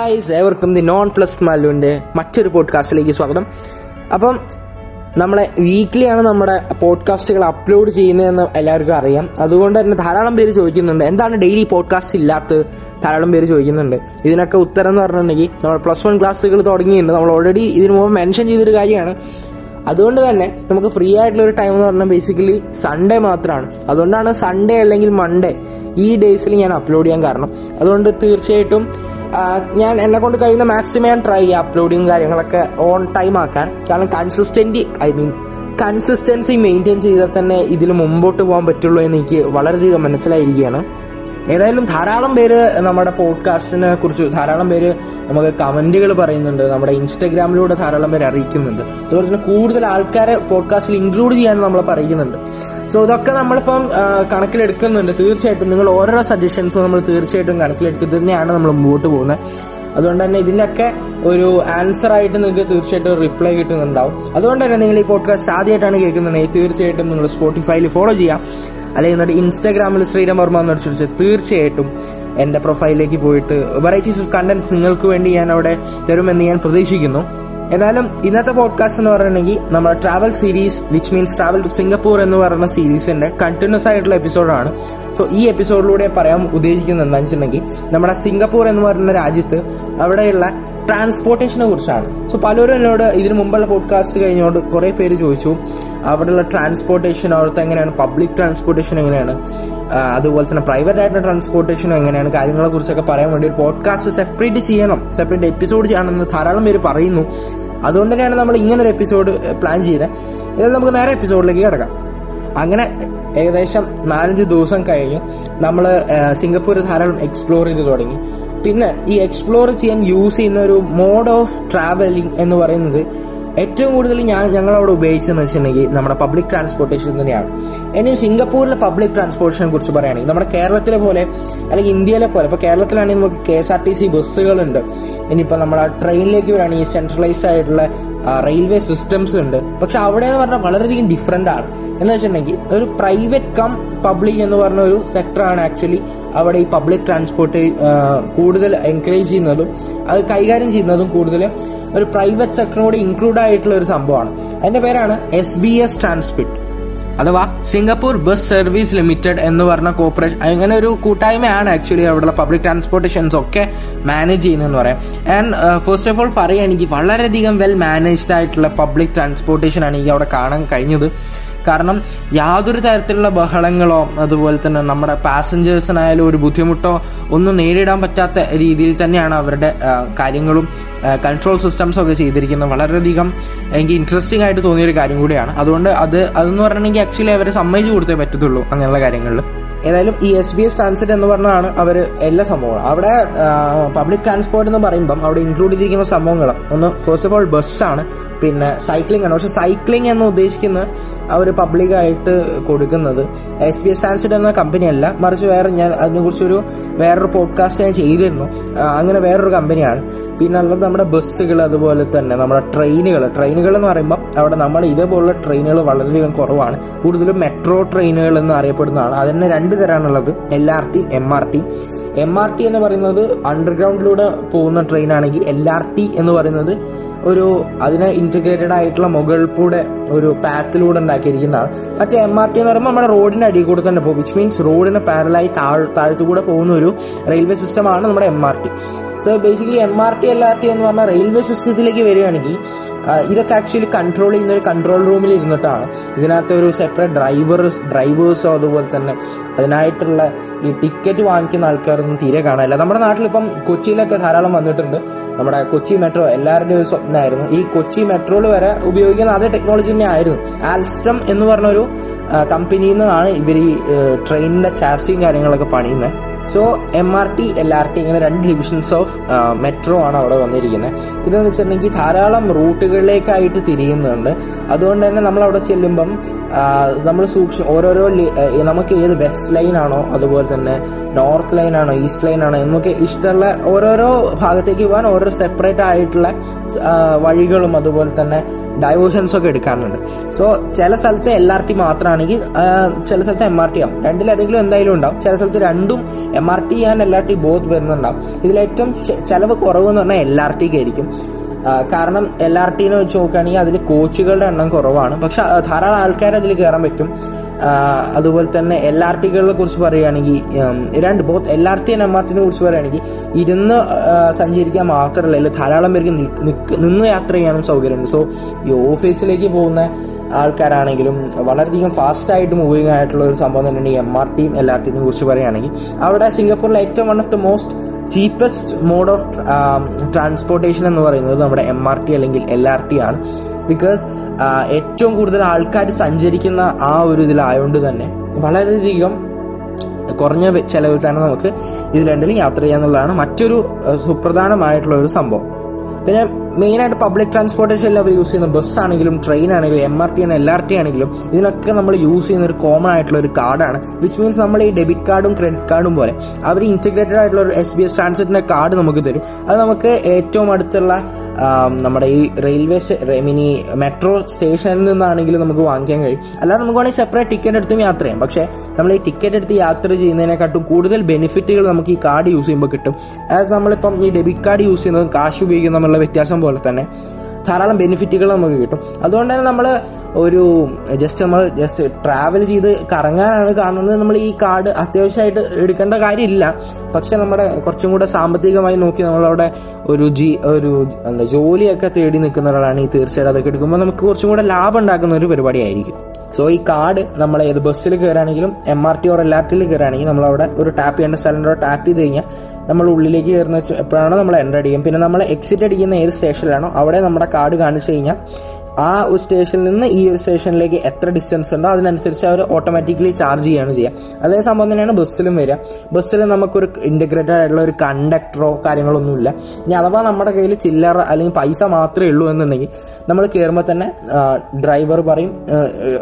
Guys ഏവർക്കും the non plus മാലുവിന്റെ മറ്റൊരു പോഡ്കാസ്റ്റിലേക്ക് സ്വാഗതം. അപ്പം നമ്മളെ വീക്ക്ലിയാണ് നമ്മുടെ പോഡ്കാസ്റ്റുകൾ അപ്ലോഡ് ചെയ്യുന്നതെന്ന് എല്ലാവർക്കും അറിയാം. അതുകൊണ്ട് തന്നെ ധാരാളം പേര് ചോദിക്കുന്നുണ്ട് എന്താണ് ഡെയിലി പോഡ്കാസ്റ്റ് ഇല്ലാത്ത ധാരാളം പേര് ചോദിക്കുന്നുണ്ട്. ഇതിനൊക്കെ ഉത്തരം എന്ന് പറഞ്ഞിട്ടുണ്ടെങ്കിൽ നമ്മൾ പ്ലസ് വൺ ക്ലാസ്സുകൾ തുടങ്ങിയിട്ടുണ്ട്. നമ്മൾ ഓൾറെഡി ഇതിനു മുമ്പ് മെൻഷൻ ചെയ്തൊരു കാര്യമാണ്. അതുകൊണ്ട് തന്നെ നമുക്ക് ഫ്രീ ആയിട്ടുള്ള ഒരു ടൈം എന്ന് പറഞ്ഞാൽ ബേസിക്കലി സൺഡേ മാത്രമാണ്. അതുകൊണ്ടാണ് സൺഡേ അല്ലെങ്കിൽ മൺഡേ ഈ ഡേയ്സിൽ ഞാൻ അപ്ലോഡ് ചെയ്യാൻ കാരണം. അതുകൊണ്ട് തീർച്ചയായിട്ടും ഞാൻ എന്നെ കൊണ്ട് കഴിയുന്ന മാക്സിമം ഞാൻ ട്രൈ ചെയ്യാം അപ്ലോഡിങ് കാര്യങ്ങളൊക്കെ ഓൺ ടൈം ആക്കാൻ. കാരണം consistent I mean consistency maintain ചെയ്താൽ തന്നെ ഇതിൽ മുമ്പോട്ട് പോകാൻ പറ്റുള്ളൂ എന്ന് എനിക്ക് വളരെയധികം മനസ്സിലായിരിക്കുകയാണ്. ഏതായാലും ധാരാളം പേര് നമ്മുടെ പോഡ്കാസ്റ്റിനെ കുറിച്ച് ധാരാളം പേര് നമുക്ക് കമന്റുകൾ പറയുന്നുണ്ട് നമ്മുടെ ഇൻസ്റ്റാഗ്രാമിലൂടെ ധാരാളം പേര് അറിയിക്കുന്നുണ്ട്. അതുപോലെ തന്നെ കൂടുതൽ ആൾക്കാരെ പോഡ്കാസ്റ്റിൽ ഇൻക്ലൂഡ് ചെയ്യാൻ നമ്മൾ പറയുന്നുണ്ട്. സോ ഇതൊക്കെ നമ്മളിപ്പം കണക്കിലെടുക്കുന്നുണ്ട്. തീർച്ചയായിട്ടും നിങ്ങൾ ഓരോ സജഷൻസും നമ്മൾ തീർച്ചയായിട്ടും കണക്കിലെടുത്തിട്ട് തന്നെയാണ് നമ്മൾ മുമ്പോട്ട് പോകുന്നത്. അതുകൊണ്ട് തന്നെ ഇതിനൊക്കെ ഒരു ആൻസർ ആയിട്ട് നിങ്ങൾക്ക് തീർച്ചയായിട്ടും റിപ്ലൈ കിട്ടുന്നുണ്ടാവും. അതുകൊണ്ട് തന്നെ നിങ്ങൾ ഈ പോഡ്കാസ്റ്റ് ആദ്യമായിട്ടാണ് കേൾക്കുന്നുണ്ടെങ്കിൽ തീർച്ചയായിട്ടും നിങ്ങൾ സ്പോട്ടിഫൈയിൽ ഫോളോ ചെയ്യാം. അല്ലെങ്കിൽ എന്നിട്ട് ഇൻസ്റ്റാഗ്രാമിൽ ശ്രീരാം വർമ്മ എന്ന് ചോദിച്ചാൽ തീർച്ചയായിട്ടും എന്റെ പ്രൊഫൈലിലേക്ക് പോയിട്ട് വെറൈറ്റീസ് ഓഫ് കണ്ടന്റ്സ് നിങ്ങൾക്ക് വേണ്ടി ഞാൻ അവിടെ തരുമെന്ന് ഞാൻ പ്രതീക്ഷിക്കുന്നു. എന്നാലും ഇന്നത്തെ പോഡ്കാസ്റ്റ് എന്ന് പറയുകയാണെങ്കിൽ നമ്മുടെ travel series which means travel to Singapore എന്ന് പറയുന്ന സീരീസിന്റെ കണ്ടിന്യൂസ് ആയിട്ടുള്ള എപ്പിസോഡാണ് സോ ഈ എപ്പിസോഡിലൂടെ പറയാൻ ഉദ്ദേശിക്കുന്നത് എന്താണെന്ന് വെച്ചിട്ടുണ്ടെങ്കിൽ നമ്മുടെ സിംഗപ്പൂർ എന്ന് പറയുന്ന രാജ്യത്ത് അവിടെയുള്ള ട്രാൻസ്പോർട്ടേഷനെ കുറിച്ചാണ്. സോ പലരും എന്നോട് ഇതിനു മുമ്പുള്ള പോഡ്കാസ്റ്റ് കഴിഞ്ഞോട് കുറെ പേര് ചോദിച്ചു. അവിടെയുള്ള ട്രാൻസ്പോർട്ടേഷൻ അവിടുത്തെ എങ്ങനെയാണ്? പബ്ലിക് ട്രാൻസ്പോർട്ടേഷൻ എങ്ങനെയാണ്? അതുപോലെ തന്നെ പ്രൈവറ്റ് ആയിട്ടുള്ള ട്രാൻസ്പോർട്ടേഷനും എങ്ങനെയാണ്? കാര്യങ്ങളെ കുറിച്ചൊക്കെ പറയാൻ വേണ്ടി ഒരു പോഡ്കാസ്റ്റ് സെപ്പറേറ്റ് ചെയ്യണം. സെപ്പറേറ്റ് എപ്പിസോഡ് ചെയ്യണമെന്ന് ധാരാളം പേര് പറയുന്നു. അതുകൊണ്ട് തന്നെയാണ് നമ്മൾ ഇങ്ങനെ ഒരു എപ്പിസോഡ് പ്ലാൻ ചെയ്തത് ഇത് നമുക്ക് നേരെ എപ്പിസോഡിലേക്ക് കിടക്കാം. അങ്ങനെ ഏകദേശം നാലഞ്ച് ദിവസം കഴിഞ്ഞ് നമ്മൾ സിംഗപ്പൂർ ധാരാളം എക്സ്പ്ലോർ ചെയ്ത് തുടങ്ങി. പിന്നെ ഈ എക്സ്പ്ലോർ ചെയ്യാൻ യൂസ് ചെയ്യുന്ന ഒരു മോഡ് ഓഫ് ട്രാവലിംഗ് എന്ന് പറയുന്നത് ഏറ്റവും കൂടുതൽ ഞാൻ ഞങ്ങൾ അവിടെ ഉപയോഗിച്ചതെന്ന് വെച്ചിട്ടുണ്ടെങ്കിൽ നമ്മുടെ പബ്ലിക് ട്രാൻസ്പോർട്ടേഷൻ തന്നെയാണ്. ഇനിയും സിംഗപ്പൂരിലെ പബ്ലിക് ട്രാൻസ്പോർട്ടേഷനെ കുറിച്ച് പറയുകയാണെങ്കിൽ നമ്മുടെ കേരളത്തിലെ പോലെ അല്ലെങ്കിൽ ഇന്ത്യയിലെ പോലെ ഇപ്പോൾ കേരളത്തിലാണെങ്കിൽ നമുക്ക് K S R T C ബസ്സുകളുണ്ട്. ഇനിയിപ്പോൾ നമ്മുടെ ട്രെയിനിലേക്ക് വരികയാണെങ്കിൽ സെൻട്രലൈസ്ഡ് ആയിട്ടുള്ള റെയിൽവേ സിസ്റ്റംസ് ഉണ്ട്. പക്ഷെ അവിടെ എന്ന് പറഞ്ഞാൽ വളരെയധികം ഡിഫറെന്റ് ആണ്. എന്ന് വെച്ചിട്ടുണ്ടെങ്കിൽ ഒരു പ്രൈവറ്റ് കം പബ്ലിക് എന്ന് പറഞ്ഞ ഒരു സെക്ടറാണ് ആക്ച്വലി അവിടെ ഈ പബ്ലിക് ട്രാൻസ്പോർട്ട് കൂടുതൽ എൻകറേജ് ചെയ്യുന്നതും അത് കൈകാര്യം ചെയ്യുന്നതും കൂടുതൽ ഒരു പ്രൈവറ്റ് സെക്ടറിനോട് ഇൻക്ലൂഡ് ആയിട്ടുള്ള ഒരു സംഭവമാണ്. അതിന്റെ പേരാണ് എസ് ബി എസ് ട്രാൻസ്പിറ്റ് അഥവാ സിംഗപ്പൂർ ബസ് സർവീസ് ലിമിറ്റഡ് എന്ന് പറഞ്ഞ കോർപ്പറേഷൻ അങ്ങനെ ഒരു കൂട്ടായ്മയാണ് ആക്ച്വലി അവിടെയുള്ള പബ്ലിക് ട്രാൻസ്പോർട്ടേഷൻസ് ഒക്കെ മാനേജ് ചെയ്യുന്നതെന്ന് പറയാം. ആൻഡ് ഫസ്റ്റ് ഓഫ് ഓൾ പറയുകയാണെങ്കിൽ വളരെയധികം വെൽ മാനേജ്ഡ് ആയിട്ടുള്ള പബ്ലിക് ട്രാൻസ്പോർട്ടേഷൻ ആണ് എനിക്ക് അവിടെ കാണാൻ കഴിഞ്ഞത്. കാരണം യാതൊരു തരത്തിലുള്ള ബഹളങ്ങളോ അതുപോലെ തന്നെ നമ്മുടെ പാസഞ്ചേഴ്സിനായാലും ഒരു ബുദ്ധിമുട്ടോ ഒന്നും നേരിടാൻ പറ്റാത്ത രീതിയിൽ തന്നെയാണ് അവരുടെ കാര്യങ്ങളും കൺട്രോൾ സിസ്റ്റംസും ഒക്കെ ചെയ്തിരിക്കുന്നത്. വളരെയധികം എനിക്ക് ഇൻട്രസ്റ്റിംഗ് ആയിട്ട് തോന്നിയൊരു കാര്യം കൂടിയാണ്. അതുകൊണ്ട് അത് അതെന്ന് പറഞ്ഞിട്ടുണ്ടെങ്കിൽ ആക്ച്വലി അവരെ സമ്മതിച്ചു കൊടുത്തേ പറ്റത്തുള്ളൂ അങ്ങനെയുള്ള കാര്യങ്ങളിൽ. ഏതായാലും ഈ എസ് ബി എസ് ട്രാൻസിറ്റ് എന്ന് പറഞ്ഞാണ് അവർ എല്ലാ സംഭവങ്ങളും. അവിടെ പബ്ലിക് ട്രാൻസ്പോർട്ട് എന്ന് പറയുമ്പം അവിടെ ഇൻക്ലൂഡ് ചെയ്തിരിക്കുന്ന സംഭവങ്ങൾ ഒന്ന് ഫസ്റ്റ് ഓഫ് ഓൾ ബസ്സാണ്. പിന്നെ സൈക്ലിംഗ് ആണ്. പക്ഷെ സൈക്ലിംഗ് എന്ന് ഉദ്ദേശിക്കുന്ന അവർ പബ്ലിക്കായിട്ട് കൊടുക്കുന്നത് എസ് ബി എസ് ട്രാൻസിറ്റ് എന്ന കമ്പനി അല്ല. മറിച്ച് വേറെ ഞാൻ അതിനെക്കുറിച്ചൊരു വേറൊരു പോഡ്കാസ്റ്റ് ഞാൻ ചെയ്തിരുന്നു. അങ്ങനെ വേറൊരു കമ്പനിയാണ് പിന്നെ ഉള്ളത് നമ്മുടെ ബസ്സുകൾ അതുപോലെ തന്നെ നമ്മുടെ ട്രെയിനുകൾ. ട്രെയിനുകൾ എന്ന് പറയുമ്പോൾ അവിടെ നമ്മൾ ഇതേപോലുള്ള ട്രെയിനുകൾ വളരെയധികം കുറവാണ്. കൂടുതലും മെട്രോ ട്രെയിനുകൾ എന്ന് അറിയപ്പെടുന്നതാണ് അതിന് രണ്ട് തരാനുള്ളത്. L R T M R T M R T എന്ന് പറയുന്നത് അണ്ടർഗ്രൗണ്ടിലൂടെ പോകുന്ന ട്രെയിൻ ആണെങ്കിൽ എൽ ആർ ടി എന്ന് പറയുന്നത് ഒരു അതിന് ഇന്റഗ്രേറ്റഡ് ആയിട്ടുള്ള മുകൾക്കൂടെ ഒരു പാത്തിലൂടെ ഉണ്ടാക്കിയിരിക്കുന്നതാണ് മറ്റേ എം ആർ ടി എന്ന് പറയുമ്പോൾ നമ്മുടെ റോഡിന്റെ അടിയിൽ കൂടെ തന്നെ പോകും. വിച്ച് മീൻസ് റോഡിന് പാരലായി താഴ് താഴത്തു കൂടെ പോകുന്ന ഒരു റെയിൽവേ സിസ്റ്റമാണ് നമ്മുടെ M R T so basically M R T L R T എന്ന് പറഞ്ഞാൽ റെയിൽവേ സിസ്റ്റത്തിലേക്ക് വരികയാണെങ്കിൽ ഇതൊക്കെ ആക്ച്വലി കൺട്രോൾ ചെയ്യുന്ന ഒരു കൺട്രോൾ റൂമിൽ ഇരുന്നിട്ടാണ്. ഇതിനകത്ത് ഒരു സെപ്പറേറ്റ് ഡ്രൈവർ ഡ്രൈവേഴ്സോ അതുപോലെ തന്നെ അതിനായിട്ടുള്ള ഈ ടിക്കറ്റ് വാങ്ങിക്കുന്ന ആൾക്കാരൊന്നും തീരെ കാണാനില്ല. നമ്മുടെ നാട്ടിലിപ്പം കൊച്ചിയിലൊക്കെ ധാരാളം വന്നിട്ടുണ്ട്. നമ്മുടെ കൊച്ചി മെട്രോ എല്ലാവരുടെയും ഒരു സ്വപ്നമായിരുന്നു. ഈ കൊച്ചി മെട്രോയിൽ വരെ ഉപയോഗിക്കുന്ന അതേ ടെക്നോളജി തന്നെ ആയിരുന്നു ആൽസ്റ്റം എന്ന് പറഞ്ഞൊരു കമ്പനിയിൽ നിന്നാണ് ഇവർ ഈ ട്രെയിനിന്റെ ചാസിയും കാര്യങ്ങളൊക്കെ പണിയുന്നത്. So M R T L R T ഇങ്ങനെ രണ്ട് ഡിവിഷൻസ് ഓഫ് മെട്രോ ആണ് അവിടെ വന്നിരിക്കുന്നത്. ഇതെന്ന് വെച്ചിട്ടുണ്ടെങ്കിൽ ധാരാളം റൂട്ടുകളിലേക്കായിട്ട് തിരിയുന്നുണ്ട്. അതുകൊണ്ട് തന്നെ നമ്മൾ അവിടെ ചെല്ലുമ്പം നമ്മൾ സൂക്ഷിച്ച് ഓരോരോ നമുക്ക് ഏത് വെസ്റ്റ് ലൈൻ ആണോ അതുപോലെ തന്നെ നോർത്ത് ലൈൻ ആണോ ഈസ്റ്റ് ലൈൻ ആണോ എന്നൊക്കെ ഇഷ്ടമുള്ള ഓരോരോ ഭാഗത്തേക്ക് പോകാൻ ഓരോ സെപ്പറേറ്റ് ആയിട്ടുള്ള വഴികളും അതുപോലെ തന്നെ ഡൈവേഷൻസ് ഒക്കെ എടുക്കാറുണ്ട്. സോ ചില സ്ഥലത്ത് എൽ ആർ ടി മാത്രമാണെങ്കിൽ ചില സ്ഥലത്ത് എം ആർ ടി ആവും. രണ്ടിലേതെങ്കിലും എന്തായാലും ഉണ്ടാവും. ചില സ്ഥലത്ത് രണ്ടും M R T and L R T both വരുന്നുണ്ടാവും. ഇതിലേറ്റവും ചെലവ് കുറവ് എന്ന് പറഞ്ഞാൽ എൽ ആർ ടിക്ക് ആയിരിക്കും. കാരണം എൽ ആർ ടിനെ വെച്ച് നോക്കുകയാണെങ്കിൽ അതിൽ കോച്ചുകളുടെ എണ്ണം കുറവാണ്. പക്ഷെ ധാരാളം ആൾക്കാർ അതിൽ കയറാൻ പറ്റും. അതുപോലെ തന്നെ എൽ ആർ ടികളെ കുറിച്ച് പറയുകയാണെങ്കിൽ രണ്ട് both L R T M R ടിനെ കുറിച്ച് പറയുകയാണെങ്കിൽ ഇരുന്ന് സഞ്ചരിക്കാൻ മാത്രമല്ല അല്ലെങ്കിൽ ധാരാളം പേർക്ക് നിന്ന് യാത്ര ചെയ്യാനും സൗകര്യമുണ്ട്. സോ ഈ ഓഫീസിലേക്ക് പോകുന്ന ആൾക്കാരാണെങ്കിലും വളരെയധികം ഫാസ്റ്റ് ആയിട്ട് മൂവിങ് ആയിട്ടുള്ള ഒരു സംഭവം തന്നെയാണ് ഈ എം ആർ ടിയും എൽ ആർ ടിനെ കുറിച്ച് പറയുകയാണെങ്കിൽ അവിടെ സിംഗപ്പൂരിലെ ഏറ്റവും one of the most cheapest mode of transportation എന്ന് പറയുന്നത് നമ്മുടെ എം ആർ ടി അല്ലെങ്കിൽ എൽ ആർ ടി ആണ്. ബിക്കോസ് ഏറ്റവും കൂടുതൽ ആൾക്കാർ സഞ്ചരിക്കുന്ന ആ ഒരു ഇതിലായതുകൊണ്ട് തന്നെ വളരെയധികം കുറഞ്ഞ ചെലവിൽ തന്നെ നമുക്ക് ഇത് രണ്ടിലും യാത്ര ചെയ്യാന്നുള്ളതാണ് മറ്റൊരു സുപ്രധാനമായിട്ടുള്ള ഒരു സംഭവം. പിന്നെ മെയിനായിട്ട് പബ്ലിക് ട്രാൻസ്പോർട്ടേഷൻ അവർ യൂസ് ചെയ്യുന്ന ബസ് ആണെങ്കിലും ട്രെയിൻ ആണെങ്കിലും എം ആർ ടി ആണ് എൽ ആർ ടി ആണെങ്കിലും ഇതിനൊക്കെ നമ്മൾ യൂസ് ചെയ്യുന്ന ഒരു കോമൺ ആയിട്ടുള്ള ഒരു കാർഡാണ് വിച്ച് മീൻസ് നമ്മൾ ഈ ഡെബിറ്റ് കാർഡും ക്രെഡിറ്റ് കാർഡും പോലെ അവർ ഇന്റഗ്രേറ്റഡ് ആയിട്ടുള്ള ഒരു എസ് ബി എസ് ട്രാൻസിറ്റിന്റെ കാർഡ് നമുക്ക് തരും. അത് നമുക്ക് ഏറ്റവും അടുത്തുള്ള നമ്മുടെ ഈ റെയിൽവേ മിനി മെട്രോ സ്റ്റേഷനിൽ നിന്നാണെങ്കിലും നമുക്ക് വാങ്ങിക്കാൻ കഴിയും. അല്ലാതെ നമുക്ക് വേണമെങ്കിൽ സെപ്പറേറ്റ് ടിക്കറ്റ് എടുത്തും യാത്ര ചെയ്യാം. പക്ഷേ നമ്മൾ ഈ ടിക്കറ്റ് എടുത്ത് യാത്ര ചെയ്യുന്നതിനെക്കാട്ടും കൂടുതൽ ബെനിഫിറ്റുകൾ നമുക്ക് ഈ കാർഡ് യൂസ് ചെയ്യുമ്പോൾ കിട്ടും. ആസ് നമ്മളിപ്പം ഈ ഡെബിറ്റ് കാർഡ് യൂസ് ചെയ്യുന്നതും കാശ് ഉപയോഗിക്കുന്നതും തമ്മിലുള്ള വ്യത്യാസം പോലെ തന്നെ ധാരാളം ബെനിഫിറ്റുകൾ നമുക്ക് കിട്ടും. അതുകൊണ്ട് തന്നെ നമ്മൾ ഒരു ജസ്റ്റ് നമ്മൾ ജസ്റ്റ് ട്രാവൽ ചെയ്ത് കറങ്ങാനാണ് കാണുന്നത്. നമ്മൾ ഈ കാർഡ് അത്യാവശ്യമായിട്ട് എടുക്കേണ്ട കാര്യമില്ല. പക്ഷെ നമ്മുടെ കുറച്ചും കൂടെ സാമ്പത്തികമായി നോക്കി നമ്മളവിടെ ഒരു ജി ഒരു എന്താ ജോലിയൊക്കെ തേടി നിൽക്കുന്ന ഒരാളാണ് ഈ തീർച്ചയായിട്ടും അതൊക്കെ എടുക്കുമ്പോൾ നമുക്ക് കുറച്ചും കൂടെ ലാഭം ഉണ്ടാക്കുന്ന ഒരു പരിപാടിയായിരിക്കും. സോ ഈ കാർഡ് നമ്മൾ ഏത് ബസ്സിൽ കയറുകയാണെങ്കിലും M R T or L R ടിയിൽ കയറുകയാണെങ്കിൽ നമ്മൾ അവിടെ ഒരു ടാപ്പ് ചെയ്യേണ്ട സ്ഥലം ടാപ്പ് ചെയ്ത് കഴിഞ്ഞാൽ നമ്മൾ ഉള്ളിലേക്ക് കയറുന്ന എപ്പോഴാണോ നമ്മൾ എന്റർ അടിക്കും. പിന്നെ നമ്മൾ എക്സിറ്റ് അടിക്കുന്ന ഏത് സ്റ്റേഷനിലാണോ അവിടെ നമ്മുടെ കാർഡ് കാണിച്ചു കഴിഞ്ഞാൽ ആ ഒരു സ്റ്റേഷനിൽ നിന്ന് ഈ ഒരു സ്റ്റേഷനിലേക്ക് എത്ര ഡിസ്റ്റൻസ് ഉണ്ടോ അതിനനുസരിച്ച് അവർ ഓട്ടോമാറ്റിക്കലി ചാർജ് ചെയ്യുകയാണ് ചെയ്യുക. അതേ സംഭവം തന്നെയാണ് ബസ്സിലും വരിക. ബസ്സിൽ നമുക്കൊരു ഇന്റഗ്രേറ്റഡ് ആയിട്ടുള്ള ഒരു കണ്ടക്ടറോ കാര്യങ്ങളൊന്നുമില്ല ഇനി അഥവാ നമ്മുടെ കയ്യിൽ ചില്ലറ അല്ലെങ്കിൽ പൈസ മാത്രമേ ഉള്ളൂ എന്നുണ്ടെങ്കിൽ നമ്മൾ കയറുമ്പോൾ തന്നെ ഡ്രൈവർ പറയും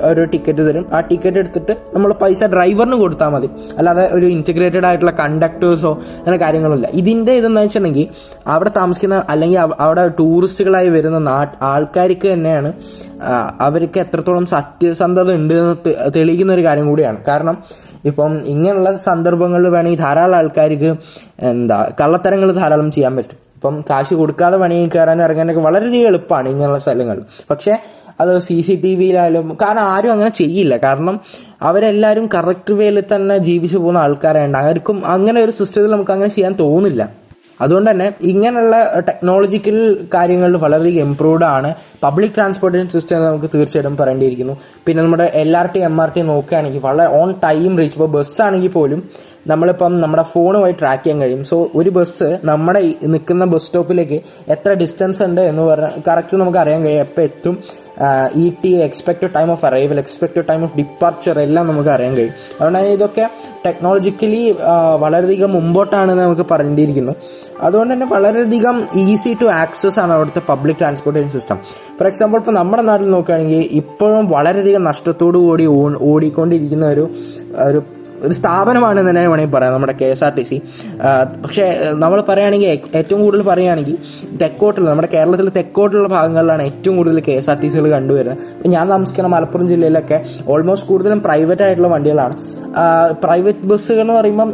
ഒരു ടിക്കറ്റ് തരും. ആ ടിക്കറ്റ് എടുത്തിട്ട് നമ്മൾ പൈസ ഡ്രൈവറിന് കൊടുത്താൽ മതി. അല്ലാതെ ഒരു ഇന്റഗ്രേറ്റഡ് ആയിട്ടുള്ള കണ്ടക്ടേഴ്സോ അങ്ങനെ കാര്യങ്ങളില്ല ഇതിന്റെ ഇതെന്ന് വെച്ചിട്ടുണ്ടെങ്കിൽ അവിടെ താമസിക്കുന്ന അല്ലെങ്കിൽ അവ- അവിടെ ടൂറിസ്റ്റുകളായി വരുന്ന ആൾക്കാർക്ക് തന്നെയാണ് ആ, അവർക്ക് എത്രത്തോളം സത്യസന്ധത ഉണ്ട് എന്ന് തെളിയിക്കുന്ന ഒരു കാര്യം കൂടിയാണ്. കാരണം ഇപ്പം ഇങ്ങനെയുള്ള സന്ദർഭങ്ങളിൽ വേണമെങ്കിൽ ധാരാളം ആൾക്കാർക്ക് എന്താ കള്ളത്തരങ്ങൾ ധാരാളം ചെയ്യാൻ പറ്റും. ഇപ്പം കാശ് കൊടുക്കാതെ പണിയിൽ കയറാൻ ഇറങ്ങാനൊക്കെ വളരെയധികം എളുപ്പമാണ് ഇങ്ങനെയുള്ള സ്ഥലങ്ങൾ. പക്ഷെ അത് സി സി ടി വിയിലായാലും കാരണം ആരും അങ്ങനെ ചെയ്യില്ല. കാരണം അവരെല്ലാവരും കറക്റ്റ് വേയിൽ തന്നെ ജീവിച്ചു പോകുന്ന ആൾക്കാരാണ് ആർക്കും അങ്ങനെ ഒരു സിസ്റ്റത്തിൽ നമുക്ക് അങ്ങനെ ചെയ്യാൻ തോന്നില്ല. അതുകൊണ്ട് തന്നെ ഇങ്ങനെയുള്ള ടെക്നോളജിക്കൽ കാര്യങ്ങളിൽ വളരെയധികം ഇംപ്രൂവ്ഡ് ആണ്. പബ്ലിക് ട്രാൻസ്പോർട്ടേഷൻ സിസ്റ്റം നമുക്ക് തീർച്ചയായിട്ടും പറയേണ്ടിയിരിക്കുന്നു. പിന്നെ നമ്മുടെ L R T M R T നോക്കുകയാണെങ്കിൽ വളരെ ഓൺ ടൈം റീച്ച് ഇപ്പോൾ ബസ് ആണെങ്കിൽ പോലും നമ്മളിപ്പം നമ്മുടെ ഫോണുമായി ട്രാക്ക് ചെയ്യാൻ കഴിയും. സോ ഒരു ബസ് നമ്മുടെ നിൽക്കുന്ന ബസ് സ്റ്റോപ്പിലേക്ക് എത്ര ഡിസ്റ്റൻസ് ഉണ്ട് എന്ന് പറഞ്ഞാൽ കറക്റ്റ് നമുക്ക് അറിയാൻ കഴിയും എപ്പോൾ എത്തും. E T expected time of arrival expected time of departure എല്ലാം നമുക്ക് അറിയാൻ കഴിയും. അതുകൊണ്ട് തന്നെ ഇതൊക്കെ ടെക്നോളജിക്കലി വളരെയധികം മുമ്പോട്ടാണെന്ന് നമുക്ക് പറഞ്ഞിരിക്കുന്നു. അതുകൊണ്ട് തന്നെ വളരെയധികം ഈസി ടു ആക്സസ് ആണ് അവിടുത്തെ public transportation system for example ഇപ്പോൾ നമ്മുടെ നാട്ടിൽ നോക്കുകയാണെങ്കിൽ ഇപ്പോഴും വളരെയധികം നഷ്ടത്തോടു കൂടി ഓടിക്കൊണ്ടിരിക്കുന്ന ഒരു ഒരു ഒരു സ്ഥാപനമാണ് എന്ന് തന്നെ വേണമെങ്കിൽ പറയാം നമ്മുടെ K S R T C. പക്ഷേ നമ്മൾ പറയുകയാണെങ്കിൽ ഏറ്റവും കൂടുതൽ പറയുകയാണെങ്കിൽ തെക്കോട്ടുള്ള നമ്മുടെ കേരളത്തിലെ തെക്കോട്ടുള്ള ഭാഗങ്ങളിലാണ് ഏറ്റവും കൂടുതൽ കെ എസ് ആർ ടി സികൾ കണ്ടുവരുന്നത്. ഞാൻ താമസിക്കുന്ന മലപ്പുറം ജില്ലയിലൊക്കെ ഓൾമോസ്റ്റ് കൂടുതലും പ്രൈവറ്റ് ആയിട്ടുള്ള വണ്ടികളാണ്. പ്രൈവറ്റ് ബസ്സുകൾ എന്ന് പറയുമ്പം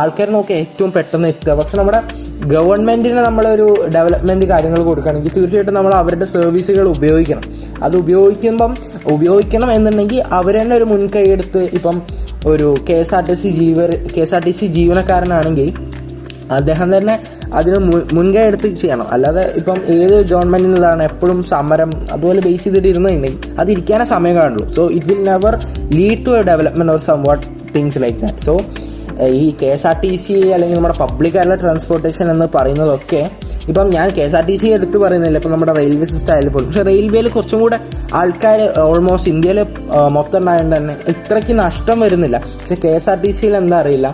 ആൾക്കാർ നോക്കി ഏറ്റവും പെട്ടെന്ന് എത്തുക. പക്ഷെ നമ്മുടെ ഗവൺമെന്റിന് നമ്മളൊരു ഡെവലപ്മെന്റ് കാര്യങ്ങൾ കൊടുക്കുകയാണെങ്കിൽ തീർച്ചയായിട്ടും നമ്മൾ അവരുടെ സർവീസുകൾ ഉപയോഗിക്കണം. അത് ഉപയോഗിക്കുമ്പം ഉപയോഗിക്കണം എന്നുണ്ടെങ്കിൽ അവർ ഒരു മുൻകൈ എടുത്ത് ഇപ്പം ഒരു K S R T C ജീവ K S R T C ജീവനക്കാരനാണെങ്കിൽ അദ്ദേഹം തന്നെ അതിന് മുൻ മുൻകൈ എടുത്ത് ചെയ്യണം. അല്ലാതെ ഇപ്പം ഏത് ഗവൺമെന്റിനുള്ളതാണ് എപ്പോഴും സമരം അതുപോലെ ബേസ് ചെയ്തിട്ട് ഇരുന്നുണ്ടെങ്കിൽ അത് ഇരിക്കാനേ സമയം കാണുള്ളൂ. So it will never lead to a development or some what things like that so ഈ K S R T C അല്ലെങ്കിൽ നമ്മുടെ പബ്ലിക് ആയിട്ടുള്ള ട്രാൻസ്പോർട്ടേഷൻ എന്ന് പറയുന്നതൊക്കെ ഇപ്പം ഞാൻ K S R T C എടുത്ത് പറയുന്നില്ല ഇപ്പം നമ്മുടെ റെയിൽവേ സിസ്റ്റം ആയാലും പോലും. പക്ഷെ റെയിൽവേയിൽ കുറച്ചും കൂടെ ആൾക്കാർ ഓൾമോസ്റ്റ് ഇന്ത്യയിൽ മൊത്തം ഉണ്ടായതുകൊണ്ട് തന്നെ ഇത്രയ്ക്ക് നഷ്ടം വരുന്നില്ല. പക്ഷെ കെ എസ് ആർ ടി സിയിൽ എന്താ അറിയില്ല.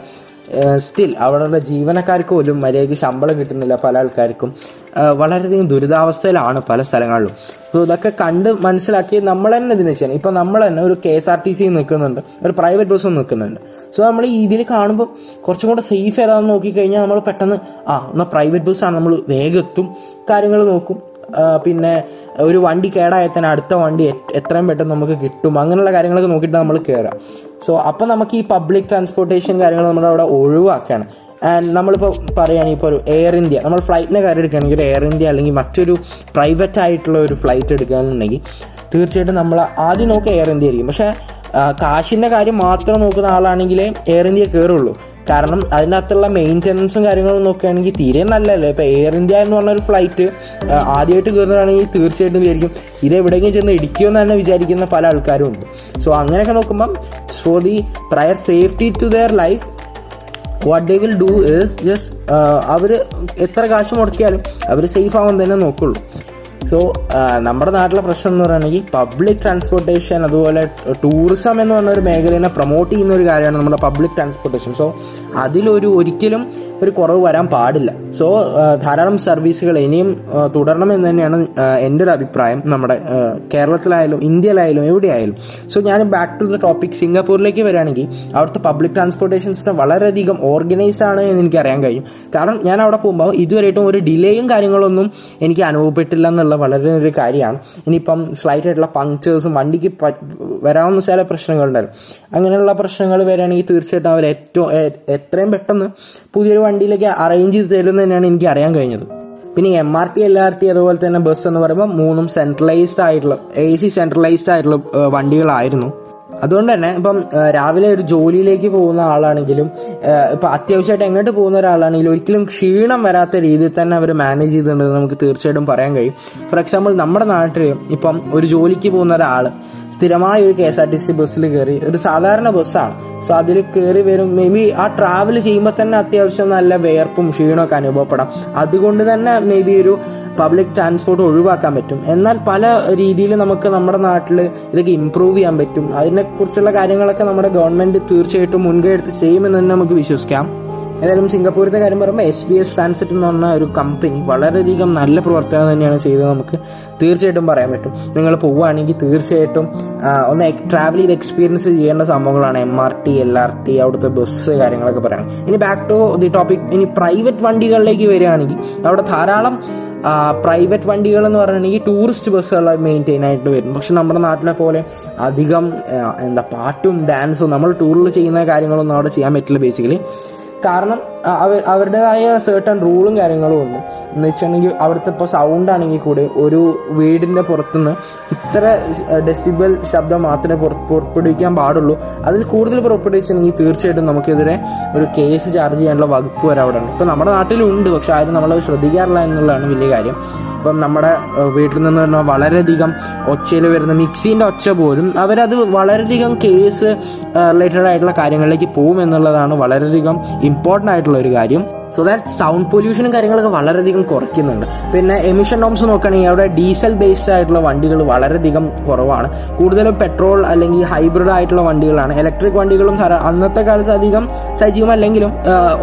സ്റ്റിൽ അവിടെയുള്ള ജീവനക്കാർക്ക് പോലും മര്യാദയ്ക്ക് ശമ്പളം കിട്ടുന്നില്ല പല ആൾക്കാർക്കും. വളരെയധികം ദുരിതാവസ്ഥയിലാണ് പല സ്ഥലങ്ങളിലും. അപ്പോൾ ഇതൊക്കെ കണ്ട് മനസ്സിലാക്കി നമ്മൾ തന്നെ ഇതിന് ചെയ്യണം. ഇപ്പൊ നമ്മൾ തന്നെ ഒരു K S R T C നിൽക്കുന്നുണ്ട്. ഒരു പ്രൈവറ്റ് ബസ്സും നിൽക്കുന്നുണ്ട്. സോ നമ്മൾ ഇതിൽ കാണുമ്പോൾ കുറച്ചും കൂടെ സേഫ് ഏതാണെന്ന് നോക്കിക്കഴിഞ്ഞാൽ നമ്മൾ പെട്ടെന്ന് ആ എന്നാൽ പ്രൈവറ്റ് ബസ്സാണ് നമ്മൾ വേഗത്തും കാര്യങ്ങൾ നോക്കും. പിന്നെ ഒരു വണ്ടി കേടായാൽ തന്നെ അടുത്ത വണ്ടി എത്രയും പെട്ടെന്ന് നമുക്ക് കിട്ടും. അങ്ങനെയുള്ള കാര്യങ്ങളൊക്കെ നോക്കിയിട്ട് നമ്മൾ കയറാം സോ അപ്പം നമുക്ക് ഈ പബ്ലിക് ട്രാൻസ്പോർട്ടേഷൻ കാര്യങ്ങൾ നമ്മുടെ അവിടെ ഒഴിവാക്കുകയാണ്. ആൻഡ് നമ്മളിപ്പോൾ പറയുകയാണെങ്കിൽ ഇപ്പോൾ എയർ ഇന്ത്യ നമ്മൾ ഫ്ലൈറ്റിനെ കാര്യം എടുക്കുകയാണെങ്കിൽ ഒരു എയർ ഇന്ത്യ അല്ലെങ്കിൽ മറ്റൊരു പ്രൈവറ്റ് ആയിട്ടുള്ള ഒരു ഫ്ലൈറ്റ് എടുക്കുകയാണെന്നുണ്ടെങ്കിൽ തീർച്ചയായിട്ടും നമ്മൾ ആദ്യം നോക്കുക എയർ ഇന്ത്യ ആയിരിക്കും. പക്ഷേ കാശിന്റെ കാര്യം മാത്രം നോക്കുന്ന ആളാണെങ്കിലേ എയർ ഇന്ത്യ കയറുള്ളൂ കാരണം അതിനകത്തുള്ള മെയിന്റനൻസും കാര്യങ്ങളും നോക്കുകയാണെങ്കിൽ തീരെ നല്ലതല്ലേ. ഇപ്പോൾ എയർ ഇന്ത്യ എന്ന് പറഞ്ഞ ഒരു ഫ്ലൈറ്റ് ആദ്യമായിട്ട് കയറുന്നതാണെങ്കിൽ തീർച്ചയായിട്ടും വിചാരിക്കും ഇത് എവിടെയെങ്കിലും ചെന്ന് ഇടിക്കുമെന്ന് തന്നെ വിചാരിക്കുന്ന പല ആൾക്കാരും ഉണ്ട്. സോ അങ്ങനെയൊക്കെ നോക്കുമ്പം for the prior safety to their life what they will do is just അവർ എത്ര കാശ് മുടക്കിയാലും അവർ സേഫ് ആവാൻ തന്നെ നോക്കുള്ളൂ. സോ നമ്മുടെ നാട്ടിലെ പ്രശ്നം എന്ന് പറയുകയാണെങ്കിൽ പബ്ലിക് ട്രാൻസ്പോർട്ടേഷൻ അതുപോലെ ടൂറിസം എന്ന് പറഞ്ഞ ഒരു മേഖലയെ പ്രൊമോട്ട് ചെയ്യുന്ന ഒരു കാര്യമാണ് നമ്മുടെ പബ്ലിക് ട്രാൻസ്പോർട്ടേഷൻ സോ അതിലൊരു ഒരിക്കലും ഒരു കുറവ് വരാൻ പാടില്ല. സോ ധാരാളം സർവീസുകൾ ഇനിയും തുടരണം തുടരണമെന്ന് തന്നെയാണ് എന്റെ ഒരു അഭിപ്രായം നമ്മുടെ കേരളത്തിലായാലും ഇന്ത്യയിലായാലും എവിടെയായാലും. സോ ഞാൻ ബാക്ക് ടു ദ ടോപ്പിക് സിംഗപ്പൂരിലേക്ക് വരികയാണെങ്കിൽ അവിടുത്തെ പബ്ലിക് ട്രാൻസ്പോർട്ടേഷൻ സിസ്റ്റം വളരെയധികം ഓർഗനൈസ് ആണ് എന്ന് എനിക്ക് അറിയാൻ കഴിയും. കാരണം ഞാൻ അവിടെ പോകുമ്പോൾ ഇതുവരെയായിട്ടും ഒരു ഡിലേയും കാര്യങ്ങളൊന്നും എനിക്ക് അനുഭവപ്പെട്ടില്ല എന്നുള്ള വളരെ ഒരു കാര്യമാണ്. ഇനിയിപ്പം സ്ലൈറ്റ് ആയിട്ടുള്ള പങ്ക്ചേഴ്സും വണ്ടിക്ക് വരാവുന്ന ചില പ്രശ്നങ്ങളുണ്ടായിരുന്നു. അങ്ങനെയുള്ള പ്രശ്നങ്ങൾ വരികയാണെങ്കിൽ തീർച്ചയായിട്ടും അവർ ഏറ്റവും എത്രയും പെട്ടെന്ന് പുതിയൊരു വണ്ടിയിലേക്ക് അറേഞ്ച് ചെയ്ത് തരുമെന്ന് തന്നെയാണ് എനിക്ക് അറിയാൻ കഴിഞ്ഞത്. പിന്നെ M R T L R T അതുപോലെ തന്നെ ബസ് എന്ന് പറയുമ്പോൾ മൂന്നും സെൻട്രലൈസ്ഡ് ആയിട്ടുള്ള എ സി സെൻട്രലൈസ്ഡ് ആയിട്ടുള്ള വണ്ടികളായിരുന്നു. അതുകൊണ്ട് തന്നെ ഇപ്പം രാവിലെ ഒരു ജോലിയിലേക്ക് പോകുന്ന ആളാണെങ്കിലും ഇപ്പം അത്യാവശ്യമായിട്ട് എങ്ങോട്ട് പോകുന്ന ഒരാളാണെങ്കിലും ഒരിക്കലും ക്ഷീണം വരാത്ത രീതിയിൽ തന്നെ അവർ മാനേജ് ചെയ്തിട്ടുണ്ടെന്ന് നമുക്ക് തീർച്ചയായിട്ടും പറയാൻ കഴിയും. ഫോർ എക്സാമ്പിൾ നമ്മുടെ നാട്ടിൽ ഇപ്പം ഒരു ജോലിക്ക് പോകുന്ന ഒരാൾ സ്ഥിരമായ ഒരു K S R T C ബസ്സിൽ കയറി. ഒരു സാധാരണ ബസ്സാണ്. സോ അതിൽ കയറി വരും മേ ബി ആ ട്രാവൽ ചെയ്യുമ്പോൾ തന്നെ അത്യാവശ്യം നല്ല വേർപ്പും ക്ഷീണമൊക്കെ അനുഭവപ്പെടാം. അതുകൊണ്ട് തന്നെ മേ ബി ഒരു പബ്ലിക് ട്രാൻസ്പോർട്ട് ഒഴിവാക്കാൻ പറ്റും. എന്നാൽ പല രീതിയിൽ നമുക്ക് നമ്മുടെ നാട്ടിൽ ഇതൊക്കെ ഇമ്പ്രൂവ് ചെയ്യാൻ പറ്റും. അതിനെക്കുറിച്ചുള്ള കാര്യങ്ങളൊക്കെ നമ്മുടെ ഗവൺമെന്റ് തീർച്ചയായിട്ടും മുൻകൈ എടുത്ത് ചെയ്യുമെന്ന് തന്നെ നമുക്ക് വിശ്വസിക്കാം. ഏതായാലും സിംഗപ്പൂരിന്റെ കാര്യം പറയുമ്പോൾ എസ് ബി എസ് ട്രാൻസിറ്റ് എന്ന് പറഞ്ഞ ഒരു കമ്പനി വളരെയധികം നല്ല പ്രവർത്തനം തന്നെയാണ് ചെയ്തത് നമുക്ക് തീർച്ചയായിട്ടും പറയാൻ പറ്റും. നിങ്ങൾ പോവുകയാണെങ്കിൽ തീർച്ചയായിട്ടും ഒന്ന് ട്രാവൽ ചെയ്ത് എക്സ്പീരിയൻസ് ചെയ്യേണ്ട സംഭവങ്ങളാണ് M R T L R T അവിടുത്തെ ബസ് കാര്യങ്ങളൊക്കെ പറയണം ഇനി ബാക്ക് ടു ദി ടോപ്പിക് ഇനി പ്രൈവറ്റ് വണ്ടികളിലേക്ക് വരികയാണെങ്കിൽ അവിടെ ധാരാളം പ്രൈവറ്റ് വണ്ടികൾ എന്ന് പറയുകയാണെങ്കിൽ ടൂറിസ്റ്റ് ബസ്സുകൾ മെയിന്റെയിൻ ആയിട്ട് വരും. പക്ഷെ നമ്മുടെ നാട്ടിലെ പോലെ അധികം എന്താ പാട്ടും ഡാൻസും നമ്മൾ ടൂറിൽ ചെയ്യുന്ന കാര്യങ്ങളൊന്നും അവിടെ ചെയ്യാൻ പറ്റില്ല ബേസിക്കലി കാരണം അവർ അവ- അവരുടേതായ സേർട്ടൺ റൂളും കാര്യങ്ങളും ഉണ്ട്. എന്ന് വെച്ചിട്ടുണ്ടെങ്കിൽ അവിടുത്തെ ഇപ്പോൾ സൗണ്ട് ആണെങ്കിൽ കൂടി ഒരു വീടിന്റെ പുറത്തുനിന്ന് ഇത്ര ഡെസിബൽ ശബ്ദം മാത്രമേ പുറ- പുറപ്പെടുവിക്കാൻ പാടുള്ളൂ. അതിൽ കൂടുതൽ പുറപ്പെടുവിച്ചിട്ടുണ്ടെങ്കിൽ തീർച്ചയായിട്ടും നമുക്കെതിരെ ഒരു കേസ് ചാർജ് ചെയ്യാനുള്ള വകുപ്പ് വരെ അവിടെ ഉണ്ട്. ഇപ്പം നമ്മുടെ നാട്ടിലുണ്ട് പക്ഷെ ആരും നമ്മളത് ശ്രദ്ധിക്കാറില്ല എന്നുള്ളതാണ് വലിയ കാര്യം. ഇപ്പം നമ്മുടെ വീട്ടിൽ നിന്ന് പറഞ്ഞാൽ വളരെയധികം ഒച്ചയിൽ വരുന്ന മിക്സീന്റെ ഒച്ച പോലും അവരത് വളരെയധികം കേസ് റിലേറ്റഡ് ആയിട്ടുള്ള കാര്യങ്ങളിലേക്ക് പോകും എന്നുള്ളതാണ് വളരെയധികം ഇമ്പോർട്ടന്റ് ആയിട്ടുള്ള ഒരു കാര്യം. സോ ദാറ്റ് സൗണ്ട് പൊല്യൂഷനും കാര്യങ്ങളൊക്കെ വളരെയധികം കുറയ്ക്കുന്നുണ്ട്. പിന്നെ എമിഷൻ നോംസ് നോക്കുകയാണെങ്കിൽ അവിടെ ഡീസൽ ബേസ്ഡ് ആയിട്ടുള്ള വണ്ടികൾ വളരെയധികം കുറവാണ്. കൂടുതലും പെട്രോൾ അല്ലെങ്കിൽ ഹൈബ്രിഡ് ആയിട്ടുള്ള വണ്ടികളാണ്. ഇലക്ട്രിക് വണ്ടികളും അന്നത്തെ കാലത്ത് അധികം സജീവമല്ലെങ്കിലും